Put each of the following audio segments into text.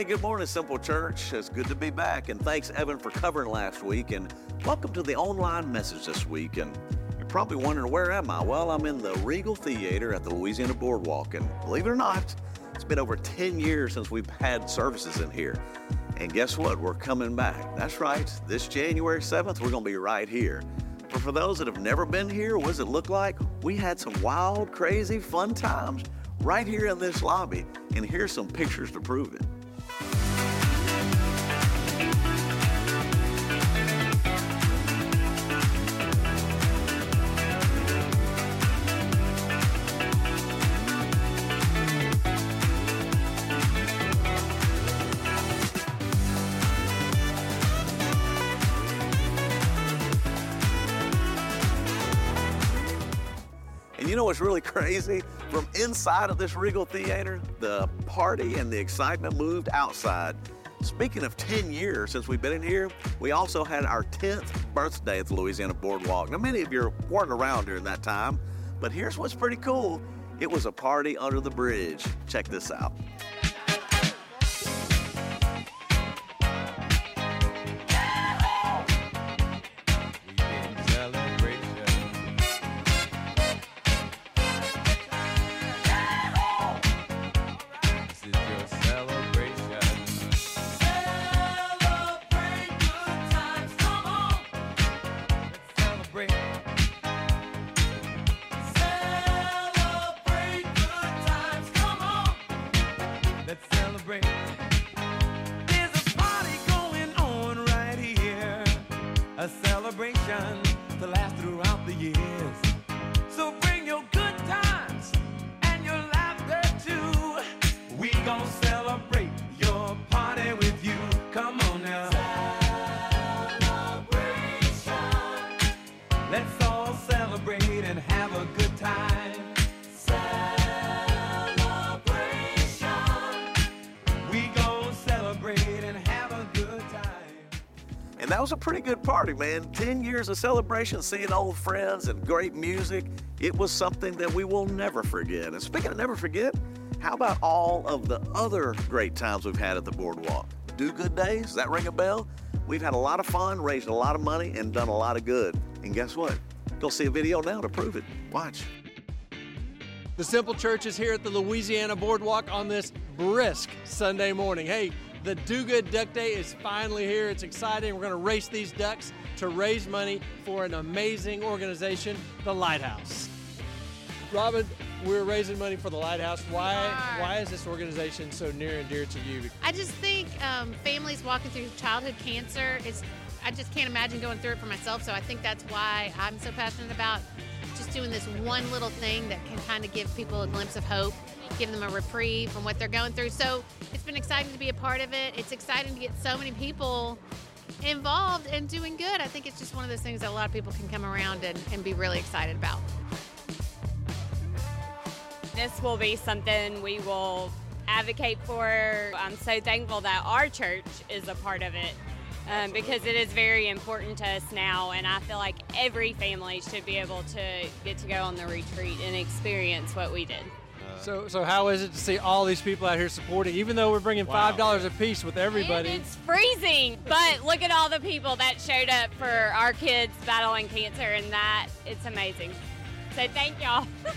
Hey, good morning, Simple Church. It's good to be back, and thanks, Evan, for covering last week. And welcome to the online message this week. And you're probably wondering, where am I? Well, I'm in the Regal Theater at the Louisiana Boardwalk. And believe it or not, it's been over 10 years since we've had services in here. And guess what? We're coming back. That's right. This January 7th, we're going to be right here. But for those that have never been here, what does it look like? We had some wild, crazy, fun times right here in this lobby. And here's some pictures to prove it. Know what's really crazy? From inside of this Regal Theater, the party and the excitement moved outside. Speaking of 10 years since we've been in here, we also had our 10th birthday at the Louisiana Boardwalk. Now, many of you weren't around during that time, but here's what's pretty cool it was a party under the bridge. Check this out. And that was a pretty good party, man. 10 years of celebration, seeing old friends and great music. It was something that we will never forget. And speaking of never forget, how about all of the other great times we've had at the boardwalk? Do good days? Does that ring a bell? We've had a lot of fun, raised a lot of money, and done a lot of good. And guess what? Go see a video now to prove it. Watch. The Simple Church is here at the Louisiana Boardwalk on this brisk Sunday morning. Hey, the Do Good Duck Day is finally here. It's exciting. We're going to race these ducks to raise money for an amazing organization, the Lighthouse. Robin, we're raising money for the Lighthouse. Why? Why is this organization so near and dear to you? I just think um, families walking through childhood cancer is. I just can't imagine going through it for myself. So I think that's why I'm so passionate about just doing this one little thing that can kind of give people a glimpse of hope, give them a reprieve from what they're going through. So it's been exciting to be a part of it. It's exciting to get so many people involved and doing good. I think it's just one of those things that a lot of people can come around and, and be really excited about. This will be something we will advocate for. I'm so thankful that our church is a part of it um, because it is very important to us now, and I feel like every family should be able to get to go on the retreat and experience what we did. So, so how is it to see all these people out here supporting, even though we're bringing five dollars a piece with everybody? And it's freezing, but look at all the people that showed up for our kids battling cancer, and that it's amazing. So thank y'all.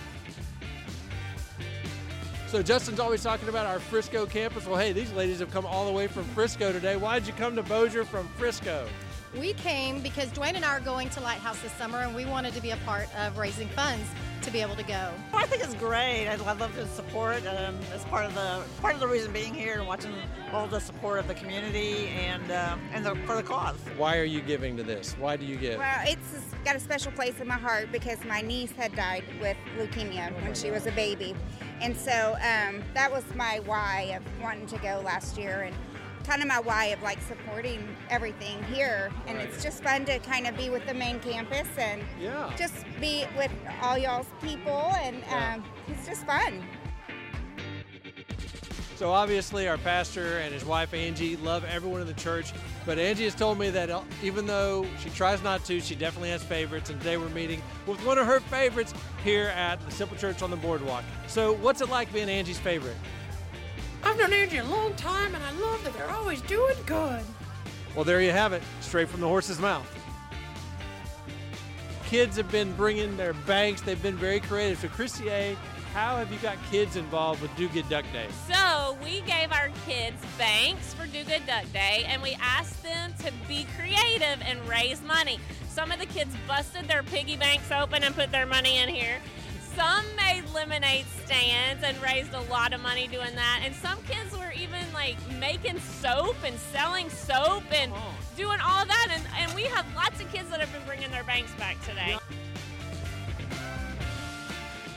So Justin's always talking about our Frisco campus. Well, hey, these ladies have come all the way from Frisco today. Why did you come to Bossier from Frisco? We came because Dwayne and I are going to Lighthouse this summer, and we wanted to be a part of raising funds to be able to go. I think it's great. I I love the support. Um, it's part of the part of the reason being here and watching all the support of the community and uh, and the, for the cause. Why are you giving to this? Why do you give? Well, it's got a special place in my heart because my niece had died with leukemia when she was a baby. And so um, that was my why of wanting to go last year and kind of my why of like supporting everything here. And it's just fun to kind of be with the main campus and Yeah. just be with all y'all's people. And Yeah. um, it's just fun. So obviously, our pastor and his wife Angie love everyone in the church. But Angie has told me that uh, even though she tries not to, she definitely has favorites. And today we're meeting with one of her favorites here at the Simple Church on the Boardwalk. So what's it like being Angie's favorite? I I've known Angie a long time, and I love that they're always doing good. Well, there you have it, straight from the horse's mouth. Kids have been bringing their banks. They've been very creative. So, Christy A., how have you got kids involved with Do Good Duck Day? So we gave our kids banks for Do Good Duck Day, and we asked them to be creative and raise money. Some of the kids busted their piggy banks open and put their money in here. Some made lemonade stands and raised a lot of money doing that. And some kids were even like making soap and selling soap and doing all that. And, and we have lots of kids that have been bringing their banks back today.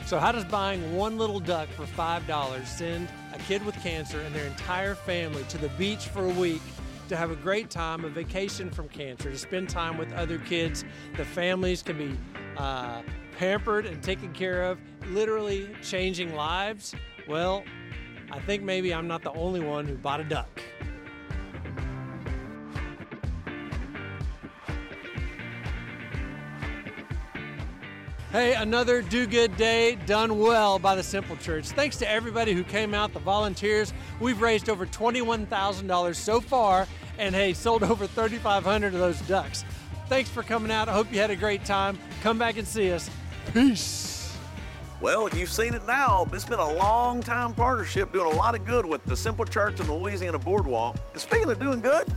So, how does buying one little duck for $5 send a kid with cancer and their entire family to the beach for a week to have a great time, a vacation from cancer, to spend time with other kids? The families can be uh, pampered and taken care of, literally changing lives. Well, I think maybe I'm not the only one who bought a duck. Hey, another do good day done well by the Simple Church. Thanks to everybody who came out, the volunteers. We've raised over $21,000 so far, and hey, sold over 3,500 of those ducks. Thanks for coming out. I hope you had a great time. Come back and see us. Peace. Well, you've seen it now. It's been a long time partnership doing a lot of good with the Simple Church and the Louisiana Boardwalk. And speaking of doing good,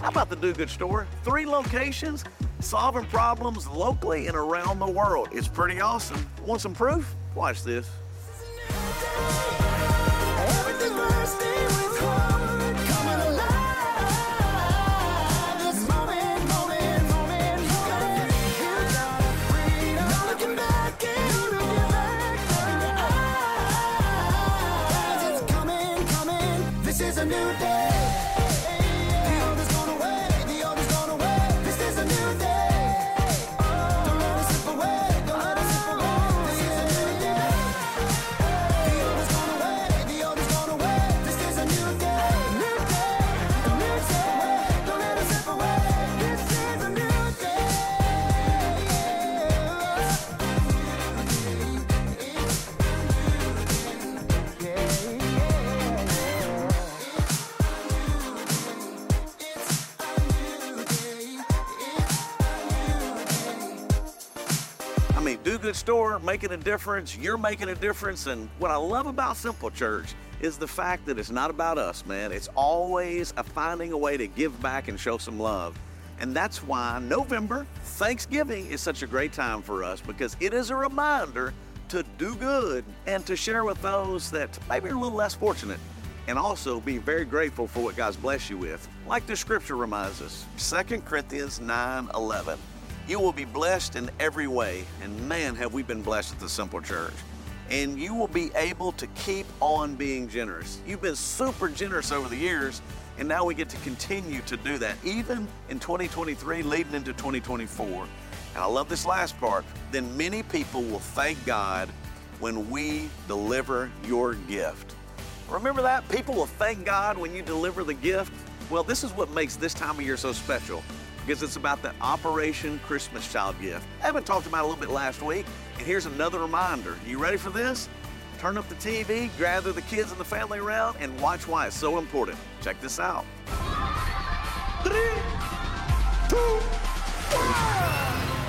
how about the Do Good store? Three locations, solving problems locally and around the world. It's pretty awesome. Want some proof? Watch this. This Store, making a difference. You're making a difference. And what I love about Simple Church is the fact that it's not about us, man. It's always a finding a way to give back and show some love. And that's why November, Thanksgiving, is such a great time for us because it is a reminder to do good and to share with those that maybe are a little less fortunate and also be very grateful for what God's blessed you with. Like the scripture reminds us, 2 Corinthians 9 11. You will be blessed in every way, and man, have we been blessed at the Simple Church. And you will be able to keep on being generous. You've been super generous over the years, and now we get to continue to do that, even in 2023, leading into 2024. And I love this last part. Then many people will thank God when we deliver your gift. Remember that? People will thank God when you deliver the gift. Well, this is what makes this time of year so special because it's about the Operation Christmas Child gift. Evan talked about it a little bit last week, and here's another reminder. You ready for this? Turn up the TV, gather the kids and the family around, and watch why it's so important. Check this out.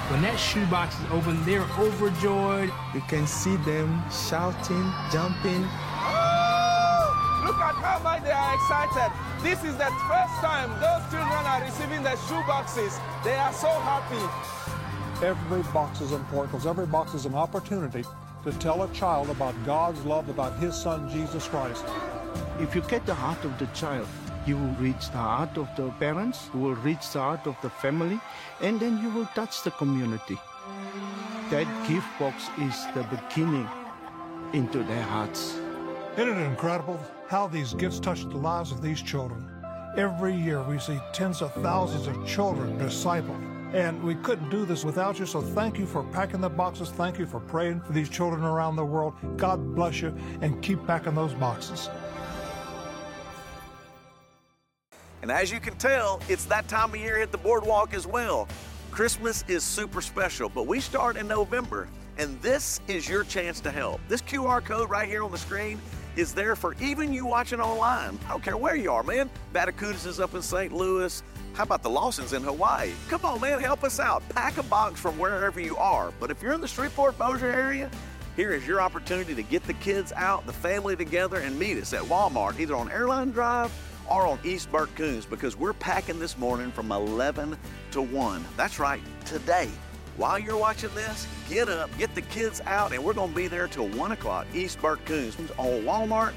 When that shoebox is open, they're overjoyed. You can see them shouting, jumping. Look at how much they are excited. This is the first time those children are receiving the shoe boxes. They are so happy. Every box is important because every box is an opportunity to tell a child about God's love, about His Son, Jesus Christ. If you get the heart of the child, you will reach the heart of the parents, you will reach the heart of the family, and then you will touch the community. That gift box is the beginning into their hearts. Isn't it incredible how these gifts touch the lives of these children? Every year we see tens of thousands of children discipled. And we couldn't do this without you, so thank you for packing the boxes. Thank you for praying for these children around the world. God bless you, and keep packing those boxes. And as you can tell, it's that time of year at the boardwalk as well. Christmas is super special, but we start in November, and this is your chance to help. This QR code right here on the screen is there for even you watching online. I don't care where you are, man. Batacudas is up in St. Louis. How about the Lawsons in Hawaii? Come on, man, help us out. Pack a box from wherever you are. But if you're in the Shreveport Bossier area, here is your opportunity to get the kids out, the family together, and meet us at Walmart, either on Airline Drive or on East Bert Kouns, because we're packing this morning from 11 to 1. That's right, today. While you're watching this, get up, get the kids out, and we're going to be there till 1 o'clock, East Bert Kouns, on Walmart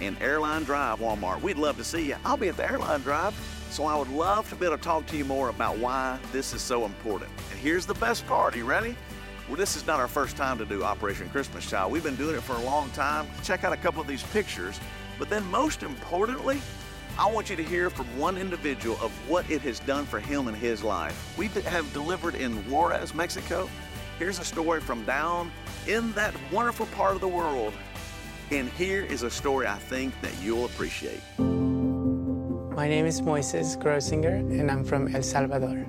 and Airline Drive Walmart. We'd love to see you. I'll be at the Airline Drive, so I would love to be able to talk to you more about why this is so important. And here's the best part. Are you ready? Well, this is not our first time to do Operation Christmas Child. We've been doing it for a long time. Check out a couple of these pictures. But then, most importantly, I want you to hear from one individual of what it has done for him in his life. We have delivered in Juarez, Mexico. Here's a story from down in that wonderful part of the world. And here is a story I think that you'll appreciate. My name is Moises Grosinger, and I'm from El Salvador.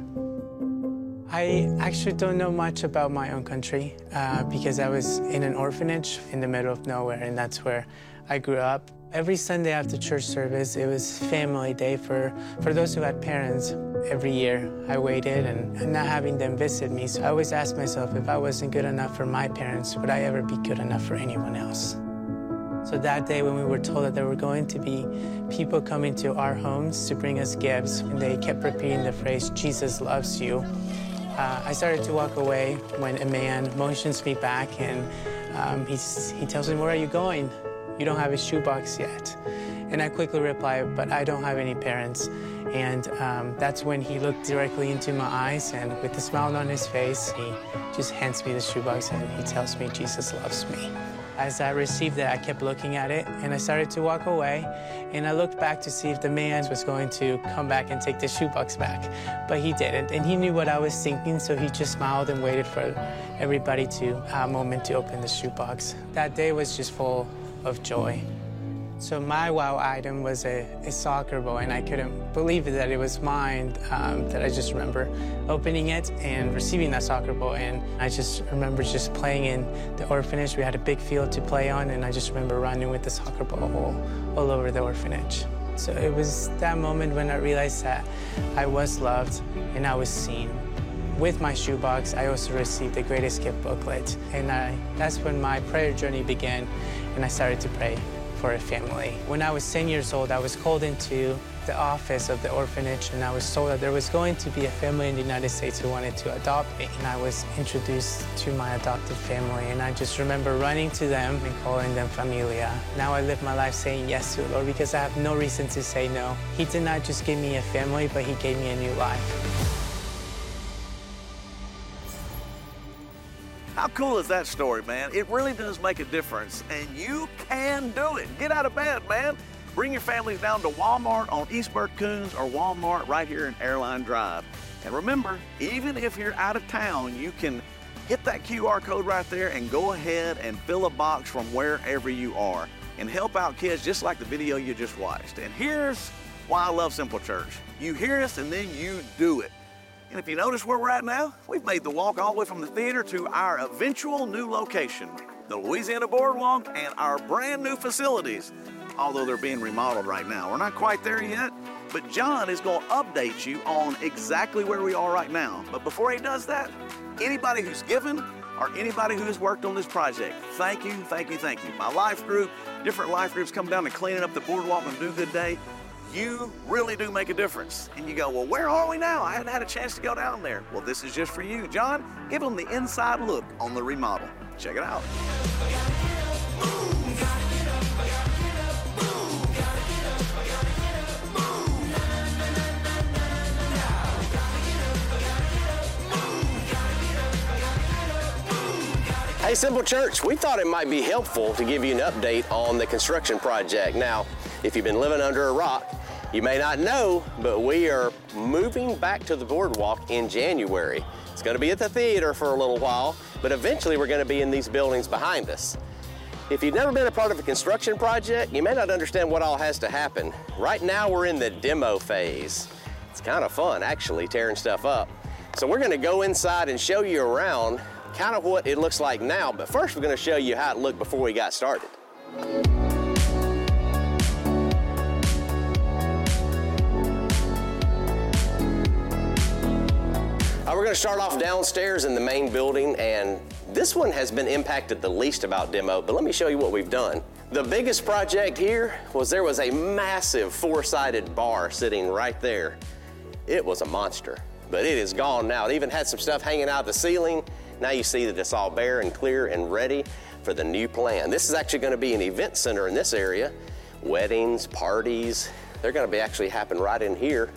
I actually don't know much about my own country uh, because I was in an orphanage in the middle of nowhere, and that's where I grew up. Every Sunday after church service, it was family day for, for those who had parents. Every year, I waited and, and not having them visit me, so I always asked myself if I wasn't good enough for my parents, would I ever be good enough for anyone else? So that day, when we were told that there were going to be people coming to our homes to bring us gifts, and they kept repeating the phrase, Jesus loves you, uh, I started to walk away when a man motions me back and um, he tells me, Where are you going? You don't have a shoebox yet. And I quickly reply, But I don't have any parents. And um, that's when he looked directly into my eyes and with a smile on his face, he just hands me the shoebox and he tells me, Jesus loves me. As I received it, I kept looking at it and I started to walk away. And I looked back to see if the man was going to come back and take the shoebox back. But he didn't. And he knew what I was thinking, so he just smiled and waited for everybody to have a moment to open the shoebox. That day was just full of joy. So my wow item was a, a, soccer ball, and I couldn't believe that it was mine. Um, that I just remember opening it and receiving that soccer ball, and I just remember just playing in the orphanage. We had a big field to play on, and I just remember running with the soccer ball all, all over the orphanage. So it was that moment when I realized that I was loved and I was seen. With my shoebox, I also received the greatest gift booklet, and I, that's when my prayer journey began, and I started to pray for a family. When I was 10 years old, I was called into the office of the orphanage and I was told that there was going to be a family in the United States who wanted to adopt me. And I was introduced to my adopted family and I just remember running to them and calling them familia. Now I live my life saying yes to the Lord because I have no reason to say no. He did not just give me a family, but he gave me a new life. Cool is that story, man? It really does make a difference, and you can do it. Get out of bed, man. Bring your families down to Walmart on East Bert Kouns or Walmart right here in Airline Drive. And remember, even if you're out of town, you can hit that QR code right there and go ahead and fill a box from wherever you are and help out kids just like the video you just watched. And here's why I love Simple Church. You hear us and then you do it. And if you notice where we're at now, we've made the walk all the way from the theater to our eventual new location, the Louisiana Boardwalk and our brand new facilities, although they're being remodeled right now. We're not quite there yet, but John is going to update you on exactly where we are right now. But before he does that, anybody who's given or anybody who has worked on this project, thank you, thank you, thank you. My life group, different life groups come down to cleaning up the boardwalk and do good day you really do make a difference. And you go, well, where are we now? I hadn't had a chance to go down there. Well, this is just for you. John, give them the inside look on the remodel. Check it out. Hey, Simple Church, we thought it might be helpful to give you an update on the construction project. Now, if you've been living under a rock, you may not know, but we are moving back to the boardwalk in January. It's going to be at the theater for a little while, but eventually we're going to be in these buildings behind us. If you've never been a part of a construction project, you may not understand what all has to happen. Right now we're in the demo phase. It's kind of fun, actually, tearing stuff up. So we're going to go inside and show you around kind of what it looks like now, but first we're going to show you how it looked before we got started. Going to start off downstairs in the main building, and this one has been impacted the least about demo, but let me show you what we've done. The biggest project here was there was a massive four-sided bar sitting right there. It was a monster, but it is gone now. It even had some stuff hanging out the ceiling. Now you see that it's all bare and clear and ready for the new plan. This is actually going to be an event center in this area. Weddings, parties, they're going to be actually happen right in here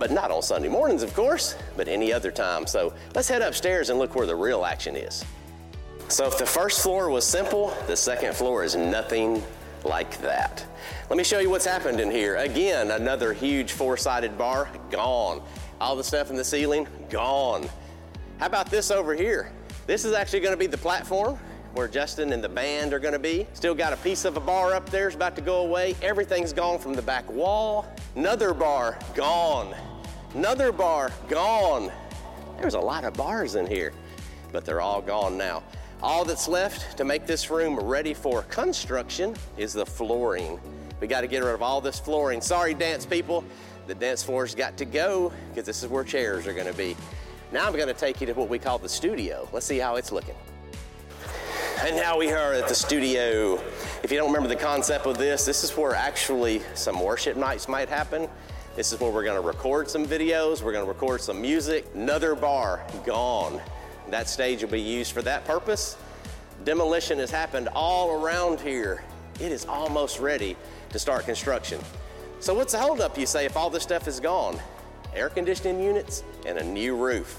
but not on Sunday mornings, of course, but any other time. So let's head upstairs and look where the real action is. So if the first floor was simple, the second floor is nothing like that. Let me show you what's happened in here. Again, another huge four-sided bar, gone. All the stuff in the ceiling, gone. How about this over here? This is actually gonna be the platform where Justin and the band are gonna be. Still got a piece of a bar up there, it's about to go away. Everything's gone from the back wall. Another bar, gone. Another bar, gone. There's a lot of bars in here, but they're all gone now. All that's left to make this room ready for construction is the flooring. We got to get rid of all this flooring. Sorry, dance people, the dance floor's got to go because this is where chairs are going to be. Now I'm going to take you to what we call the studio. Let's see how it's looking. And now we are at the studio. If you don't remember the concept of this, this is where actually some worship nights might happen. This is where we're gonna record some videos, we're gonna record some music. Another bar, gone. That stage will be used for that purpose. Demolition has happened all around here. It is almost ready to start construction. So what's the holdup, you say, if all this stuff is gone? Air conditioning units and a new roof.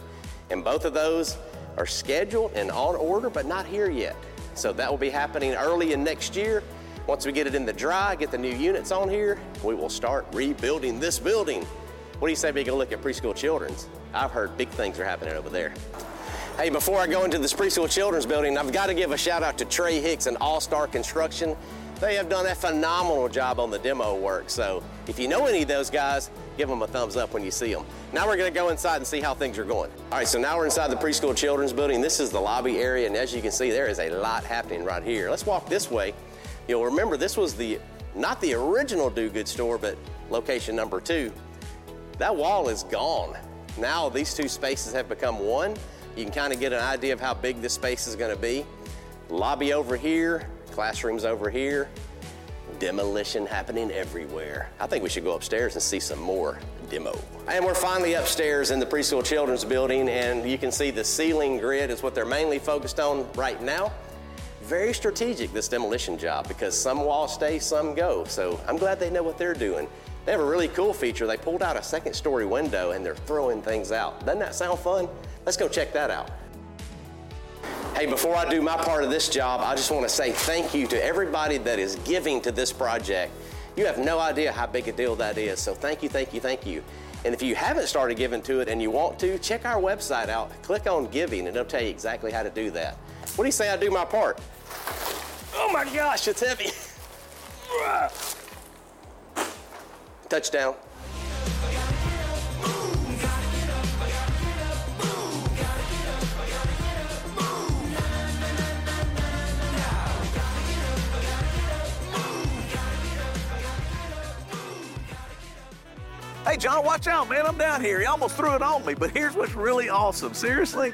And both of those are scheduled and on order, but not here yet. So that will be happening early in next year. Once we get it in the dry, get the new units on here, we will start rebuilding this building. What do you say we go look at preschool children's? I've heard big things are happening over there. Hey, before I go into this preschool children's building, I've got to give a shout out to Trey Hicks and All Star Construction. They have done a phenomenal job on the demo work. So if you know any of those guys, give them a thumbs up when you see them. Now we're going to go inside and see how things are going. All right, so now we're inside the preschool children's building. This is the lobby area, and as you can see, there is a lot happening right here. Let's walk this way You'll remember this was the not the original Do Good store, but location number two. That wall is gone. Now these two spaces have become one. You can kind of get an idea of how big this space is going to be. Lobby over here, classrooms over here, demolition happening everywhere. I think we should go upstairs and see some more demo. And we're finally upstairs in the preschool children's building, and you can see the ceiling grid is what they're mainly focused on right now very strategic, this demolition job, because some walls stay, some go. So I'm glad they know what they're doing. They have a really cool feature. They pulled out a second story window and they're throwing things out. Doesn't that sound fun? Let's go check that out. Hey, before I do my part of this job, I just want to say thank you to everybody that is giving to this project. You have no idea how big a deal that is. So thank you, thank you, thank you. And if you haven't started giving to it and you want to, check our website out. Click on giving and it'll tell you exactly how to do that. What do you say I do my part? Oh my gosh, it's heavy. Touchdown. Hey, John, watch out, man. I'm down here. He almost threw it on me, but here's what's really awesome. Seriously,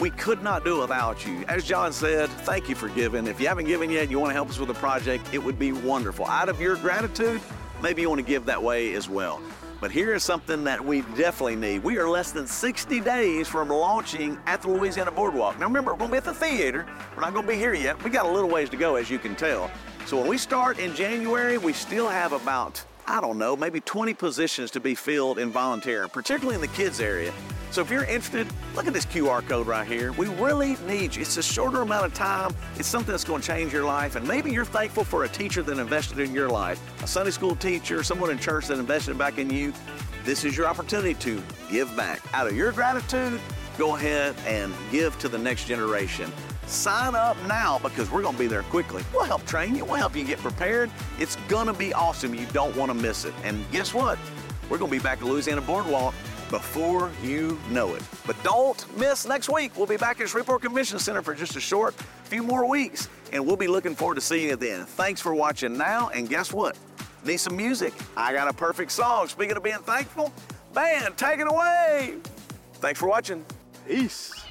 we could not do without you. As John said, thank you for giving. If you haven't given yet and you want to help us with a project, it would be wonderful. Out of your gratitude, maybe you want to give that way as well. But here is something that we definitely need. We are less than 60 days from launching at the Louisiana Boardwalk. Now remember, we're going to be at the theater. We're not going to be here yet. We got a little ways to go, as you can tell. So when we start in January, we still have about, I don't know, maybe 20 positions to be filled in volunteer, particularly in the kids area. So if you're interested, look at this QR code right here. We really need you. It's a shorter amount of time. It's something that's going to change your life. And maybe you're thankful for a teacher that invested in your life, a Sunday school teacher, someone in church that invested back in you. This is your opportunity to give back. Out of your gratitude, go ahead and give to the next generation. Sign up now because we're going to be there quickly. We'll help train you, we'll help you get prepared. It's going to be awesome. You don't want to miss it. And guess what? We're going to be back at Louisiana Boardwalk before you know it. But don't miss next week. We'll be back at Shreveport Convention Center for just a short few more weeks, and we'll be looking forward to seeing you then. Thanks for watching now, and guess what? Need some music? I got a perfect song. Speaking of being thankful, band, take it away. Thanks for watching. Peace.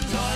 the time.